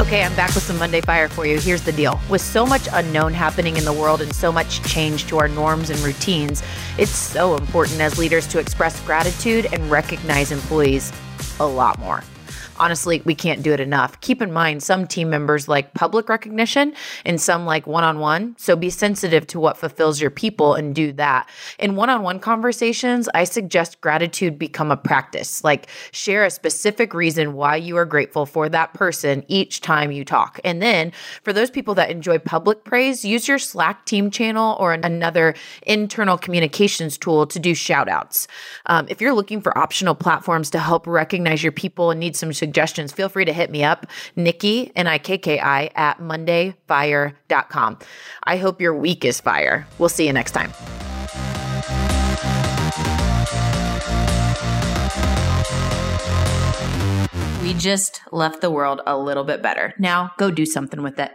Okay, I'm back with some Monday Fire for you. Here's the deal. With so much unknown happening in the world and so much change to our norms and routines, it's so important as leaders to express gratitude and recognize employees a lot more honestly, we can't do it enough. Keep in mind, some team members like public recognition and some like one on one. So be sensitive to what fulfills your people and do that. In one on one conversations, I suggest gratitude become a practice. Like share a specific reason why you are grateful for that person each time you talk. And then for those people that enjoy public praise, use your Slack team channel or another internal communications tool to do shout outs. Um, if you're looking for optional platforms to help recognize your people and need some suggestions, feel free to hit me up, Nikki, N I K K I, at MondayFire.com. I hope your week is fire. We'll see you next time. We just left the world a little bit better. Now go do something with it.